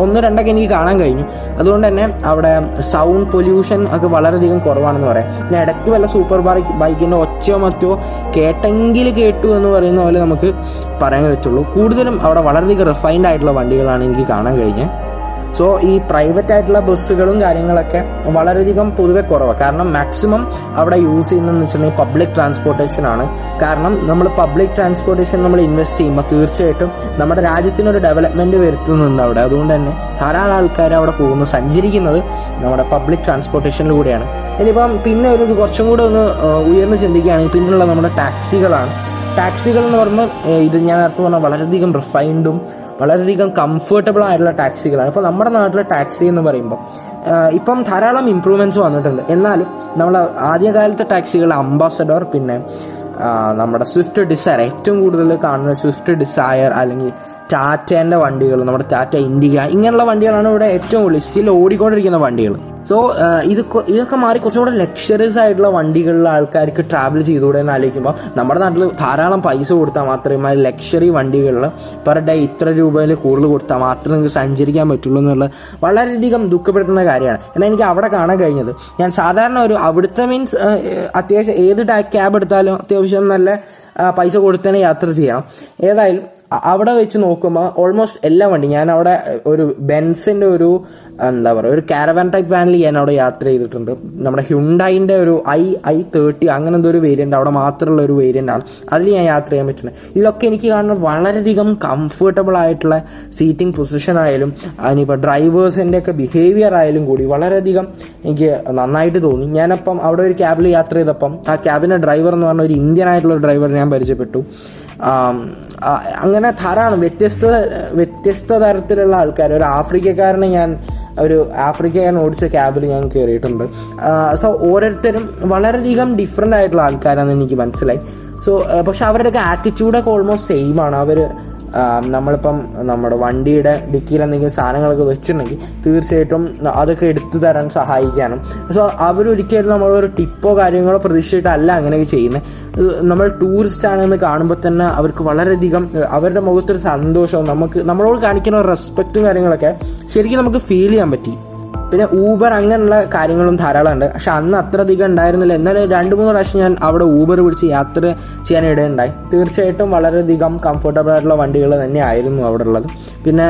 ഒന്ന് രണ്ടൊക്കെ എനിക്ക് കാണാൻ കഴിഞ്ഞു. അതുകൊണ്ട് തന്നെ അവിടെ സൗണ്ട് പൊല്യൂഷൻ ഒക്കെ വളരെയധികം കുറവാണെന്ന് പറയാം. പിന്നെ ഇടയ്ക്ക് വല്ല സൂപ്പർ ബൈക്ക് ബൈക്കിന്റെ ഒച്ചയോ മറ്റോ കേട്ടെങ്കിൽ കേട്ടു എന്ന് പറയുന്ന പോലെ നമുക്ക് പറയാൻ പറ്റുള്ളൂ. കൂടുതലും അവിടെ വളരെയധികം റിഫൈൻഡ് ആയിട്ടുള്ള വണ്ടികളാണ് എനിക്ക് കാണാൻ കഴിഞ്ഞത്. സോ ഈ പ്രൈവറ്റ് ആയിട്ടുള്ള ബസ്സുകളും കാര്യങ്ങളൊക്കെ വളരെയധികം പൊതുവെ കുറവാണ് കാരണം മാക്സിമം അവിടെ യൂസ് ചെയ്യുന്നതെന്ന് വെച്ചിട്ടുണ്ടെങ്കിൽ പബ്ലിക് ട്രാൻസ്പോർട്ടേഷൻ ആണ്. കാരണം നമ്മൾ പബ്ലിക് ട്രാൻസ്പോർട്ടേഷൻ നമ്മൾ ഇൻവെസ്റ്റ് ചെയ്യുമ്പോൾ തീർച്ചയായിട്ടും നമ്മുടെ രാജ്യത്തിനൊരു ഡെവലപ്മെന്റ് വരുത്തുന്നുണ്ട് അവിടെ. അതുകൊണ്ട് തന്നെ ധാരാളം ആൾക്കാർ അവിടെ പോകുന്നു. സഞ്ചരിക്കുന്നത് നമ്മുടെ പബ്ലിക് ട്രാൻസ്പോർട്ടേഷനിലൂടെയാണ് ഇനിയിപ്പം പിന്നെ ഒരു കുറച്ചും കൂടെ ഒന്ന് ഉയർന്നു ഉയർന്ന് ചിന്തിക്കുകയാണെങ്കിൽ പിന്നെയുള്ള നമ്മുടെ ടാക്സികളാണ് ടാക്സികൾ എന്ന് പറഞ്ഞാൽ ഇത് ഞാൻ നേരത്തെ പറഞ്ഞാൽ വളരെയധികം റിഫൈൻഡും വളരെയധികം കംഫർട്ടബിൾ ആയിട്ടുള്ള ടാക്സികളാണ് ഇപ്പോൾ നമ്മുടെ നാട്ടിലെ ടാക്സി എന്ന് പറയുമ്പോൾ ഇപ്പം ധാരാളം ഇമ്പ്രൂവ്മെന്റ്സ് വന്നിട്ടുണ്ട്. എന്നാലും നമ്മൾ ആദ്യകാലത്തെ ടാക്സികൾ അംബാസഡർ പിന്നെ നമ്മുടെ സ്വിഫ്റ്റ് ഡിസയർ ഏറ്റവും കൂടുതൽ കാണുന്ന സ്വിഫ്റ്റ് ഡിസയർ അല്ലെങ്കിൽ ടാറ്റേന്റെ വണ്ടികൾ നമ്മുടെ ടാറ്റ ഇൻഡിക ഇങ്ങനെയുള്ള വണ്ടികളാണ് ഇവിടെ ഏറ്റവും കൂടുതൽ സ്റ്റിൽ ഓടിക്കൊണ്ടിരിക്കുന്ന വണ്ടികൾ. സോ ഇത് ഇതൊക്കെ മാറി കുറച്ചും കൂടെ ലക്ഷറീസ് ആയിട്ടുള്ള വണ്ടികളിൽ ആൾക്കാർക്ക് ട്രാവൽ ചെയ്തുകൂടെ എന്ന് ആലോചിക്കുമ്പോൾ നമ്മുടെ നാട്ടിൽ ധാരാളം പൈസ കൊടുത്താൽ മാത്രമേ ലക്ഷറി വണ്ടികളിൽ പെർ ഡേ ഇത്ര രൂപയിൽ കൂടുതൽ കൊടുത്താൽ മാത്രമേ നിങ്ങൾക്ക് സഞ്ചരിക്കാൻ പറ്റുള്ളൂ എന്നുള്ളത് വളരെയധികം ദുഃഖപ്പെടുത്തുന്ന കാര്യമാണ്. എന്നാൽ എനിക്ക് അവിടെ കാണാൻ കഴിഞ്ഞത് ഞാൻ സാധാരണ ഒരു അവിടുത്തെ മീൻസ് അത്യാവശ്യം ഏത് ക്യാബ് എടുത്താലും അത്യാവശ്യം നല്ല പൈസ കൊടുത്തന്നെ യാത്ര ചെയ്യണം. ഏതായാലും അവിടെ വെച്ച് നോക്കുമ്പോൾ ഓൾമോസ്റ്റ് എല്ലാ വണ്ടി ഞാൻ അവിടെ ഒരു ബെൻസിന്റെ ഒരു എന്താ പറയുക ഒരു കാരവാൻ ടൈപ്പ് വാനിൽ ഞാൻ അവിടെ യാത്ര ചെയ്തിട്ടുണ്ട്. നമ്മുടെ ഹ്യുണ്ടായിന്റെ ഒരു ഐ ഐ തേർട്ടി അങ്ങനെ എന്തോ ഒരു വേരിയന്റ് അവിടെ മാത്രമുള്ള ഒരു വേരിയന്റ് ആണ്. അതിൽ ഞാൻ യാത്ര ചെയ്യാൻ പറ്റുന്നത്. ഇതിലൊക്കെ എനിക്ക് കാണുന്ന വളരെയധികം കംഫർട്ടബിൾ ആയിട്ടുള്ള സീറ്റിംഗ് പൊസിഷൻ ആയാലും അതിനിപ്പോൾ ഡ്രൈവേഴ്സിന്റെ ഒക്കെ ബിഹേവിയർ ആയാലും കൂടി വളരെയധികം എനിക്ക് നന്നായിട്ട് തോന്നി. ഞാനപ്പം അവിടെ ഒരു ക്യാബിൽ യാത്ര ചെയ്തപ്പം ആ ക്യാബിന്റെ ഡ്രൈവർ എന്ന് പറഞ്ഞ ഒരു ഇന്ത്യൻ ആയിട്ടുള്ള ഡ്രൈവർ ഞാൻ പരിചയപ്പെട്ടു. അങ്ങനെ ധാരാളം വ്യത്യസ്ത വ്യത്യസ്ത തരത്തിലുള്ള ആൾക്കാർ ഒരു ആഫ്രിക്കക്കാരനെ ഞാൻ ഒരു ആഫ്രിക്ക ഞാൻ ഓടിച്ച ക്യാബിൽ ഞാൻ കയറിയിട്ടുണ്ട് സോ ഓരോരുത്തരും വളരെയധികം ഡിഫറെന്റ് ആയിട്ടുള്ള ആൾക്കാരാണെന്ന് എനിക്ക് മനസ്സിലായി. സോ പക്ഷെ അവരുടെയൊക്കെ ആറ്റിറ്റ്യൂഡൊക്കെ ഓൾമോസ്റ്റ് സെയിം ആണ്. അവർ നമ്മളിപ്പം നമ്മുടെ വണ്ടിയുടെ ഡിക്കിയിൽ എന്തെങ്കിലും സാധനങ്ങളൊക്കെ വെച്ചിട്ടുണ്ടെങ്കിൽ തീർച്ചയായിട്ടും അതൊക്കെ എടുത്തു തരാൻ സഹായിക്കാനും. സോ അവരൊരിക്കലും നമ്മളൊരു ടിപ്പോ കാര്യങ്ങളോ പ്രതീക്ഷിച്ചിട്ടല്ല അങ്ങനെയൊക്കെ ചെയ്യുന്നത് നമ്മൾ ടൂറിസ്റ്റ് ആണെന്ന് കാണുമ്പോൾ തന്നെ അവർക്ക് വളരെയധികം അവരുടെ മുഖത്തൊരു സന്തോഷവും നമുക്ക് നമ്മളോട് കാണിക്കുന്ന റെസ്പെക്റ്റും കാര്യങ്ങളൊക്കെ ശരിക്കും നമുക്ക് ഫീൽ ചെയ്യാൻ പറ്റി. പിന്നെ ഊബർ അങ്ങനെയുള്ള കാര്യങ്ങളും ധാരാളം ഉണ്ട് പക്ഷെ അന്ന് അത്ര അധികം ഉണ്ടായിരുന്നില്ല. എന്നാലും രണ്ട് മൂന്ന് പ്രാവശ്യം ഞാൻ അവിടെ ഊബർ പിടിച്ച് യാത്ര ചെയ്യാൻ ഇടയുണ്ടായി തീർച്ചയായിട്ടും വളരെയധികം കംഫർട്ടബിൾ ആയിട്ടുള്ള വണ്ടികൾ തന്നെയായിരുന്നു അവിടെ ഉള്ളത്. പിന്നെ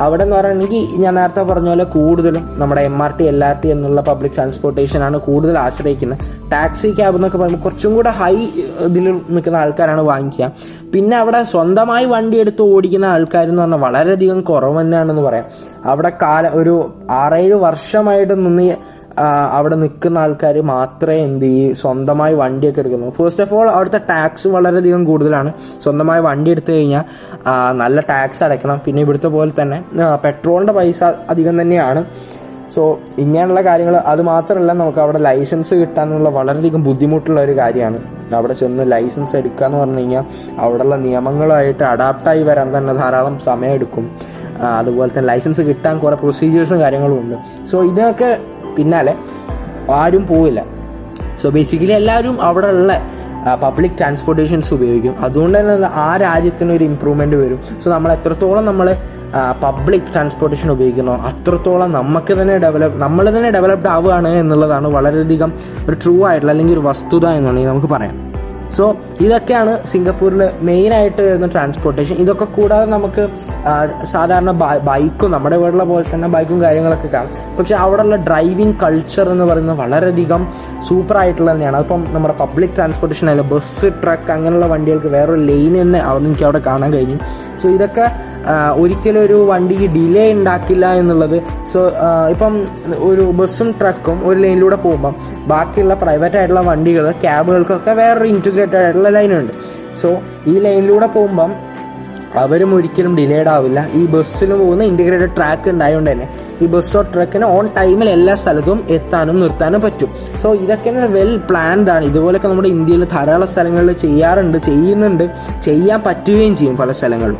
അവിടെ എന്ന് പറയുകയാണെങ്കിൽ ഞാൻ നേരത്തെ പറഞ്ഞ പോലെ കൂടുതലും നമ്മുടെ M R T L R T എന്നുള്ള പബ്ലിക് ട്രാൻസ്പോർട്ടേഷൻ ആണ് കൂടുതൽ ആശ്രയിക്കുന്നത്. ടാക്സി ക്യാബ് എന്നൊക്കെ പറയുമ്പോൾ കുറച്ചും കൂടെ ഹൈ ഇതിൽ നിൽക്കുന്ന ആൾക്കാരാണ് വാങ്ങിക്കുക. പിന്നെ അവിടെ സ്വന്തമായി വണ്ടി എടുത്ത് ഓടിക്കുന്ന ആൾക്കാർ എന്ന് പറഞ്ഞാൽ വളരെയധികം കുറവ് തന്നെയാണെന്ന് പറയാം. അവിടെ കാല ഒരു ആറേഴ് വർഷമായിട്ട് നിന്ന് അവിടെ നിൽക്കുന്ന ആൾക്കാർ മാത്രമേ എന്ത് ചെയ്യും സ്വന്തമായി വണ്ടിയൊക്കെ എടുക്കുന്നു. ഫസ്റ്റ് ഓഫ് ഓൾ അവിടുത്തെ ടാക്സ് വളരെയധികം കൂടുതലാണ്. സ്വന്തമായി വണ്ടി എടുത്തു കഴിഞ്ഞാൽ നല്ല ടാക്സ് അടയ്ക്കണം. പിന്നെ ഇവിടുത്തെ പോലെ തന്നെ പെട്രോളിന്റെ പൈസ അധികം തന്നെയാണ്. സോ ഇങ്ങനെയുള്ള കാര്യങ്ങൾ അത് മാത്രമല്ല നമുക്ക് അവിടെ ലൈസൻസ് കിട്ടാനുള്ള വളരെയധികം ബുദ്ധിമുട്ടുള്ള ഒരു കാര്യമാണ്. അവിടെ ചെന്ന് ലൈസൻസ് എടുക്കുക എന്ന് പറഞ്ഞു കഴിഞ്ഞാൽ അവിടെയുള്ള നിയമങ്ങളുമായിട്ട് അഡാപ്റ്റായി വരാൻ തന്നെ ധാരാളം സമയമെടുക്കും അതുപോലെ തന്നെ ലൈസൻസ് കിട്ടാൻ കുറേ പ്രൊസീജിയേഴ്സും കാര്യങ്ങളും ഉണ്ട്. സോ ഇതിനൊക്കെ പിന്നാലെ ആരും പോവില്ല. സോ ബേസിക്കലി എല്ലാവരും അവിടെ ഉള്ള പബ്ലിക് ട്രാൻസ്പോർട്ടേഷൻസ് ഉപയോഗിക്കും. അതുകൊണ്ട് തന്നെ ആ രാജ്യത്തിന് ഒരു ഇമ്പ്രൂവ്മെന്റ് വരും. സോ നമ്മൾ എത്രത്തോളം നമ്മൾ പബ്ലിക് ട്രാൻസ്പോർട്ടേഷൻ ഉപയോഗിക്കുന്നു അത്രത്തോളം നമുക്ക് തന്നെ ഡെവലപ്പ് നമ്മൾ തന്നെ ഡെവലപ്ഡ് ആവുകയാണ് എന്നുള്ളതാണ് വളരെയധികം ഒരു ട്രൂ ആയിട്ടുള്ള അല്ലെങ്കിൽ ഒരു വസ്തുത എന്നുണ്ടെങ്കിൽ നമുക്ക് പറയാം. സോ ഇതൊക്കെയാണ് സിംഗപ്പൂരിൽ മെയിൻ ആയിട്ട് വരുന്ന ട്രാൻസ്പോർട്ടേഷൻ ഇതൊക്കെ കൂടാതെ നമുക്ക് സാധാരണ ബൈക്കും നമ്മുടെ വീട്ടിലെ പോലെ തന്നെ ബൈക്കും കാര്യങ്ങളൊക്കെ കാണാം. പക്ഷെ അവിടെയുള്ള ഡ്രൈവിംഗ് കൾച്ചർ എന്ന് പറയുന്നത് വളരെയധികം സൂപ്പർ ആയിട്ടുള്ള തന്നെയാണ്. അതിപ്പം നമ്മുടെ പബ്ലിക് ട്രാൻസ്പോർട്ടേഷൻ അല്ല ബസ് ട്രക്ക് അങ്ങനെയുള്ള വണ്ടികൾക്ക് വേറൊരു ലൈൻ തന്നെ അവിടെ എനിക്ക് അവിടെ കാണാൻ കഴിഞ്ഞു. സോ ഇതൊക്കെ ഒരിക്കലും ഒരു വണ്ടിക്ക് ഡിലേ ഉണ്ടാക്കില്ല എന്നുള്ളത്. സോ ഇപ്പം ഒരു ബസ്സും ട്രക്കും ഒരു ലൈനിലൂടെ പോകുമ്പം ബാക്കിയുള്ള പ്രൈവറ്റ് ആയിട്ടുള്ള വണ്ടികൾ ക്യാബുകൾക്കൊക്കെ വേറൊരു ഇന്റിഗ്രേറ്റഡ് ആയിട്ടുള്ള ലൈനുണ്ട് സോ ഈ ലൈനിലൂടെ പോകുമ്പം അവരും ഒരിക്കലും ഡിലേഡ് ആവില്ല. ഈ ബസ്സിന് പോകുന്ന ഇന്റിഗ്രേറ്റഡ് ട്രാക്ക് ഉണ്ടായതുകൊണ്ട് തന്നെ ഈ ബസ്സോ ട്രക്കിന് ഓൺ ടൈമിൽ എല്ലാ സ്ഥലത്തും എത്താനും നിർത്താനും പറ്റും. സോ ഇതൊക്കെ വെൽ പ്ലാൻഡ് ആണ്. ഇതുപോലൊക്കെ നമ്മുടെ ഇന്ത്യയിൽ ധാരാളം സ്ഥലങ്ങളിൽ ചെയ്യാറുണ്ട് ചെയ്യുന്നുണ്ട്. ചെയ്യാൻ പറ്റുകയും ചെയ്യും പല സ്ഥലങ്ങളും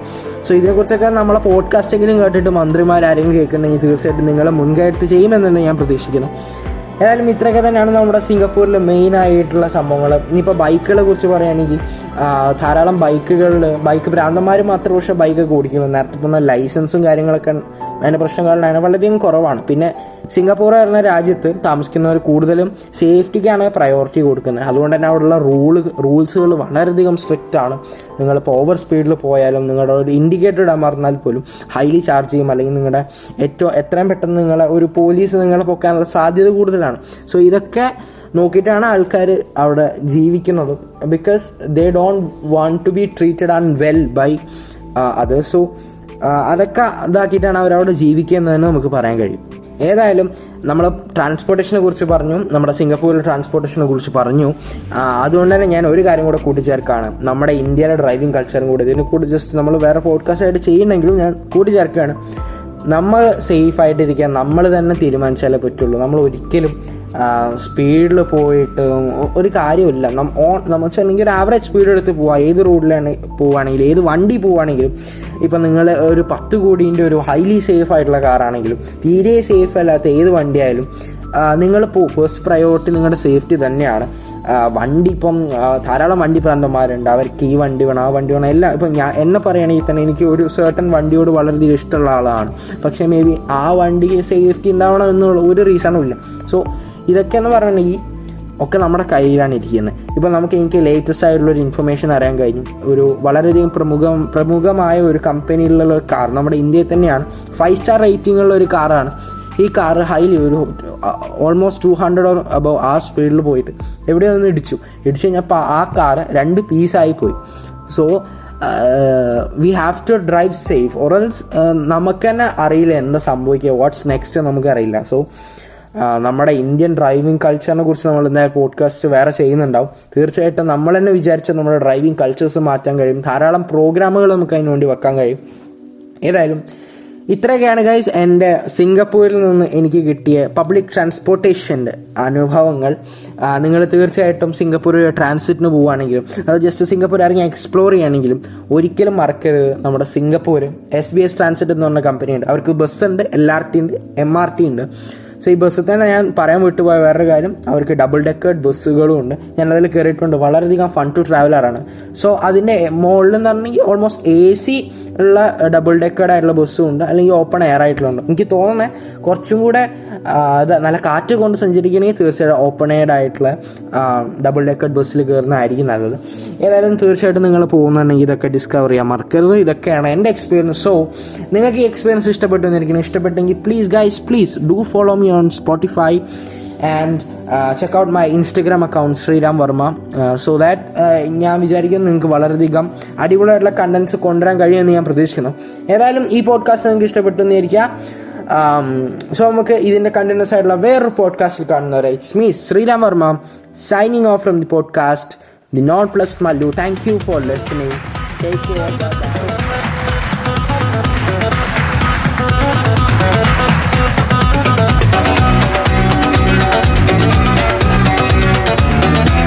സോ ഇതിനെക്കുറിച്ചൊക്കെ നമ്മളെ പോഡ്കാസ്റ്റെങ്കിലും കേട്ടിട്ട് മന്ത്രിമാർ ആരെങ്കിലും കേൾക്കുന്നുണ്ടെങ്കിൽ തീർച്ചയായിട്ടും നിങ്ങളെ മുൻകയറ്റി ചെയ്യുമെന്നാണ് ഞാൻ പ്രതീക്ഷിക്കുന്നു. ഏതായാലും ഇത്രയൊക്കെ തന്നെയാണ് നമ്മുടെ സിംഗപ്പൂരിൽ മെയിൻ ആയിട്ടുള്ള സംഭവങ്ങൾ ഇനിയിപ്പോൾ ബൈക്കുകളെ കുറിച്ച് പറയുകയാണെങ്കിൽ ധാരാളം ബൈക്കുകളിൽ ബൈക്ക് ഭ്രാന്തന്മാർ മാത്രം പക്ഷേ ബൈക്ക് ഓടിക്കുന്നു നേരത്തെ പറഞ്ഞ ലൈസൻസും കാര്യങ്ങളൊക്കെ അതിന്റെ പ്രശ്നങ്ങളിലാണ് വളരെയധികം കുറവാണ്. പിന്നെ സിംഗപ്പൂർ എന്ന രാജ്യത്ത് താമസിക്കുന്നവർ കൂടുതലും സേഫ്റ്റിക്കാണ് പ്രയോറിറ്റി കൊടുക്കുന്നത്. അതുകൊണ്ട് തന്നെ അവിടെയുള്ള റൂൾ റൂൾസുകൾ വളരെയധികം സ്ട്രിക്റ്റ് ആണ്. നിങ്ങളിപ്പോൾ ഓവർ സ്പീഡിൽ പോയാലും നിങ്ങളുടെ ഒരു ഇൻഡിക്കേറ്റർ ഇടാൻ മറന്നാൽ പോലും ഹൈലി ചാർജ് ചെയ്യും. അല്ലെങ്കിൽ നിങ്ങളുടെ ഏറ്റവും എത്രയും പെട്ടെന്ന് നിങ്ങളെ ഒരു പോലീസ് നിങ്ങളെ പൊക്കാനുള്ള സാധ്യത കൂടുതലാണ്. സോ ഇതൊക്കെ നോക്കിയിട്ടാണ് ആൾക്കാർ അവിടെ ജീവിക്കുന്നത്. Because they don't want to be treated and well by others so അതൊക്കെ ഇതാക്കിയിട്ടാണ് അവരവിടെ ജീവിക്കുന്നതെന്ന് നമുക്ക് പറയാൻ കഴിയും. ഏതായാലും നമ്മൾ ട്രാൻസ്പോർട്ടേഷനെ കുറിച്ച് പറഞ്ഞു നമ്മുടെ സിംഗപ്പൂരിലെ ട്രാൻസ്പോർട്ടേഷനെ കുറിച്ച് പറഞ്ഞു. അതുകൊണ്ട് തന്നെ ഞാൻ ഒരു കാര്യം കൂടെ കൂട്ടിച്ചേർക്കാണ്. നമ്മുടെ ഇന്ത്യയിലെ ഡ്രൈവിംഗ് കൾച്ചറും കൂടി. ഇതിനെ കൂടി ജസ്റ്റ് നമ്മൾ വേറെ പോഡ്കാസ്റ്റ് ആയിട്ട് ചെയ്യുന്നെങ്കിലും ഞാൻ കൂട്ടിച്ചേർക്കുകയാണ്. നമ്മൾ സേഫ് ആയിട്ടിരിക്കാൻ നമ്മൾ തന്നെ തീരുമാനിച്ചാലേ പറ്റുള്ളൂ. നമ്മൾ ഒരിക്കലും സ്പീഡിൽ പോയിട്ട് ഒരു കാര്യമില്ല ഓൺ നമ്മൾ വെച്ചിട്ടുണ്ടെങ്കിൽ ഒരു ആവറേജ് സ്പീഡ് എടുത്ത് പോവാം. ഏത് റോഡിലാണ് പോവുകയാണെങ്കിലും ഏത് വണ്ടി പോവുകയാണെങ്കിലും ഇപ്പം നിങ്ങൾ ഒരു പത്ത് കോടീന്റെ ഒരു ഹൈലി സേഫ് ആയിട്ടുള്ള കാറാണെങ്കിലും തീരെ സേഫ് അല്ലാത്ത ഏത് വണ്ടിയായാലും നിങ്ങൾ പോ ഫസ്റ്റ് പ്രയോറിറ്റി നിങ്ങളുടെ സേഫ്റ്റി തന്നെയാണ്. വണ്ടി ഇപ്പം ധാരാളം വണ്ടി പ്രാന്തന്മാരുണ്ട് അവർക്ക് ഈ വണ്ടി വേണം ആ വണ്ടി വേണം എല്ലാം. ഇപ്പം ഞാൻ എന്നെ പറയുകയാണെങ്കിൽ തന്നെ എനിക്ക് ഒരു സർട്ടൺ വണ്ടിയോട് വളരെയധികം ഇഷ്ടമുള്ള ആളാണ്. പക്ഷേ മേ ബി ആ വണ്ടിക്ക് സേഫ്റ്റി ഉണ്ടാവണം എന്നുള്ള ഒരു റീസണും ഇല്ല. സോ ഇതൊക്കെ എന്ന് പറഞ്ഞിട്ടുണ്ടെങ്കിൽ ഒക്കെ നമ്മുടെ കയ്യിലാണ് ഇരിക്കുന്നത്. ഇപ്പം നമുക്ക് എനിക്ക് ലേറ്റസ്റ്റ് ആയിട്ടുള്ള ഒരു ഇൻഫർമേഷൻ അറിയാൻ കഴിഞ്ഞു. ഒരു വളരെയധികം പ്രമുഖ പ്രമുഖമായ ഒരു കമ്പനിയിലുള്ള ഒരു കാർ നമ്മുടെ ഇന്ത്യയിൽ തന്നെയാണ്. ഫൈവ് സ്റ്റാർ റേറ്റിംഗ് ഉള്ള ഒരു കാറാണ് ഈ കാർ ഹൈലി ഒരു almost two hundred or above ആ സ്പീഡിൽ പോയിട്ട് എവിടെ നിന്ന് ഇടിച്ചു. ഇടിച്ചു കഴിഞ്ഞപ്പോൾ ആ കാർ രണ്ട് പീസായി പോയി. So we have to drive safe or else നമുക്ക് തന്നെ അറിയില്ല എന്താ സംഭവിക്കുക. വാട്ട്സ് നെക്സ്റ്റ് നമുക്കറിയില്ല. സോ നമ്മുടെ ഇന്ത്യൻ ഡ്രൈവിംഗ് കൾച്ചറിനെ കുറിച്ച് നമ്മൾ എന്തായാലും പോഡ്കാസ്റ്റ് വേറെ ചെയ്യുന്നുണ്ടാവും. തീർച്ചയായിട്ടും നമ്മൾ തന്നെ വിചാരിച്ച നമ്മുടെ ഡ്രൈവിംഗ് കൾച്ചേഴ്സ് മാറ്റാൻ കഴിയും. ധാരാളം പ്രോഗ്രാമുകൾ നമുക്ക് അതിന് വേണ്ടി വെക്കാൻ കഴിയും. ഏതായാലും ഇത്രയൊക്കെയാണ് ഗൈസ് എന്റെ സിംഗപ്പൂരിൽ നിന്ന് എനിക്ക് കിട്ടിയ പബ്ലിക് ട്രാൻസ്പോർട്ടേഷന്റെ അനുഭവങ്ങൾ. നിങ്ങൾ തീർച്ചയായിട്ടും സിംഗപ്പൂർ ട്രാൻസിറ്റിന് പോവുകയാണെങ്കിലും അത് ജസ്റ്റ് സിംഗപ്പൂർ ഇറങ്ങി എക്സ്പ്ലോർ ചെയ്യുകയാണെങ്കിലും ഒരിക്കലും മറക്കരുത്. നമ്മുടെ Singapore S B S transit എന്ന് പറഞ്ഞ കമ്പനിയുണ്ട് അവർക്ക് ബസ് ഉണ്ട് എൽ ആർ ടി ഉണ്ട് എം ആർ ടി ഉണ്ട്. സോ ഈ ബസ്സിൽ തന്നെ ഞാൻ പറയാൻ വിട്ടുപോയ വേറൊരു കാര്യം. അവർക്ക് ഡബിൾ ഡെക്കേഡ് ബസ്സുകളും ഉണ്ട്. ഞാൻ അതിൽ കയറിയിട്ടുണ്ട് വളരെയധികം ഫൺ ടു ട്രാവലറാണ് സോ അതിന്റെ മുകളിൽ എന്ന് പറഞ്ഞെങ്കിൽ ഓൾമോസ്റ്റ് എ സി ഉള്ള ഡബിൾ ഡെക്കേഡ് ആയിട്ടുള്ള ബസ്സും ഉണ്ട് അല്ലെങ്കിൽ ഓപ്പൺ എയർ ആയിട്ടുള്ള എനിക്ക് തോന്നുന്നത് കുറച്ചും കൂടെ നല്ല കാറ്റ് കൊണ്ട് സഞ്ചരിക്കണമെങ്കിൽ തീർച്ചയായിട്ടും ഓപ്പൺ എയർഡ് ആയിട്ടുള്ള ഡബിൾ ഡെക്കേഡ് ബസ്സിൽ കയറുന്നതായിരിക്കും നല്ലത്. ഏതായാലും തീർച്ചയായിട്ടും നിങ്ങൾ പോകുന്നുണ്ടെങ്കിൽ ഇതൊക്കെ ഡിസ്കവർ ചെയ്യാൻ മറക്കരുത് ഇതൊക്കെയാണ് എന്റെ എക്സ്പീരിയൻസ് സോ നിങ്ങൾക്ക് ഈ എക്സ്പീരിയൻസ് ഇഷ്ടപ്പെട്ടു എന്നിരിക്കണം ഇഷ്ടപ്പെട്ടെങ്കിൽ please guys please do follow me on Spotify and check out my Instagram account Sriram Varma so that ഞാൻ വിചാരിക്കുന്നു നിങ്ങൾക്ക് വളരെയധികം അടിപൊളിയായിട്ടുള്ള കണ്ടൻസ് കൊണ്ടുവരാൻ കഴിയുമെന്ന് ഞാൻ പ്രതീക്ഷിക്കുന്നു. ഏതായാലും ഈ പോഡ്കാസ്റ്റ് നിങ്ങൾക്ക് ഇഷ്ടപ്പെട്ടു എന്നിരിക്കാം സോ നമുക്ക് ഇതിന്റെ കണ്ടിന്യൂസ് ആയിട്ടുള്ള വേറൊരു പോഡ്കാസ്റ്റിൽ കാണുന്നവരെ it's me Sriram Varma signing off from the podcast the not plus Mallu thank you for listening take care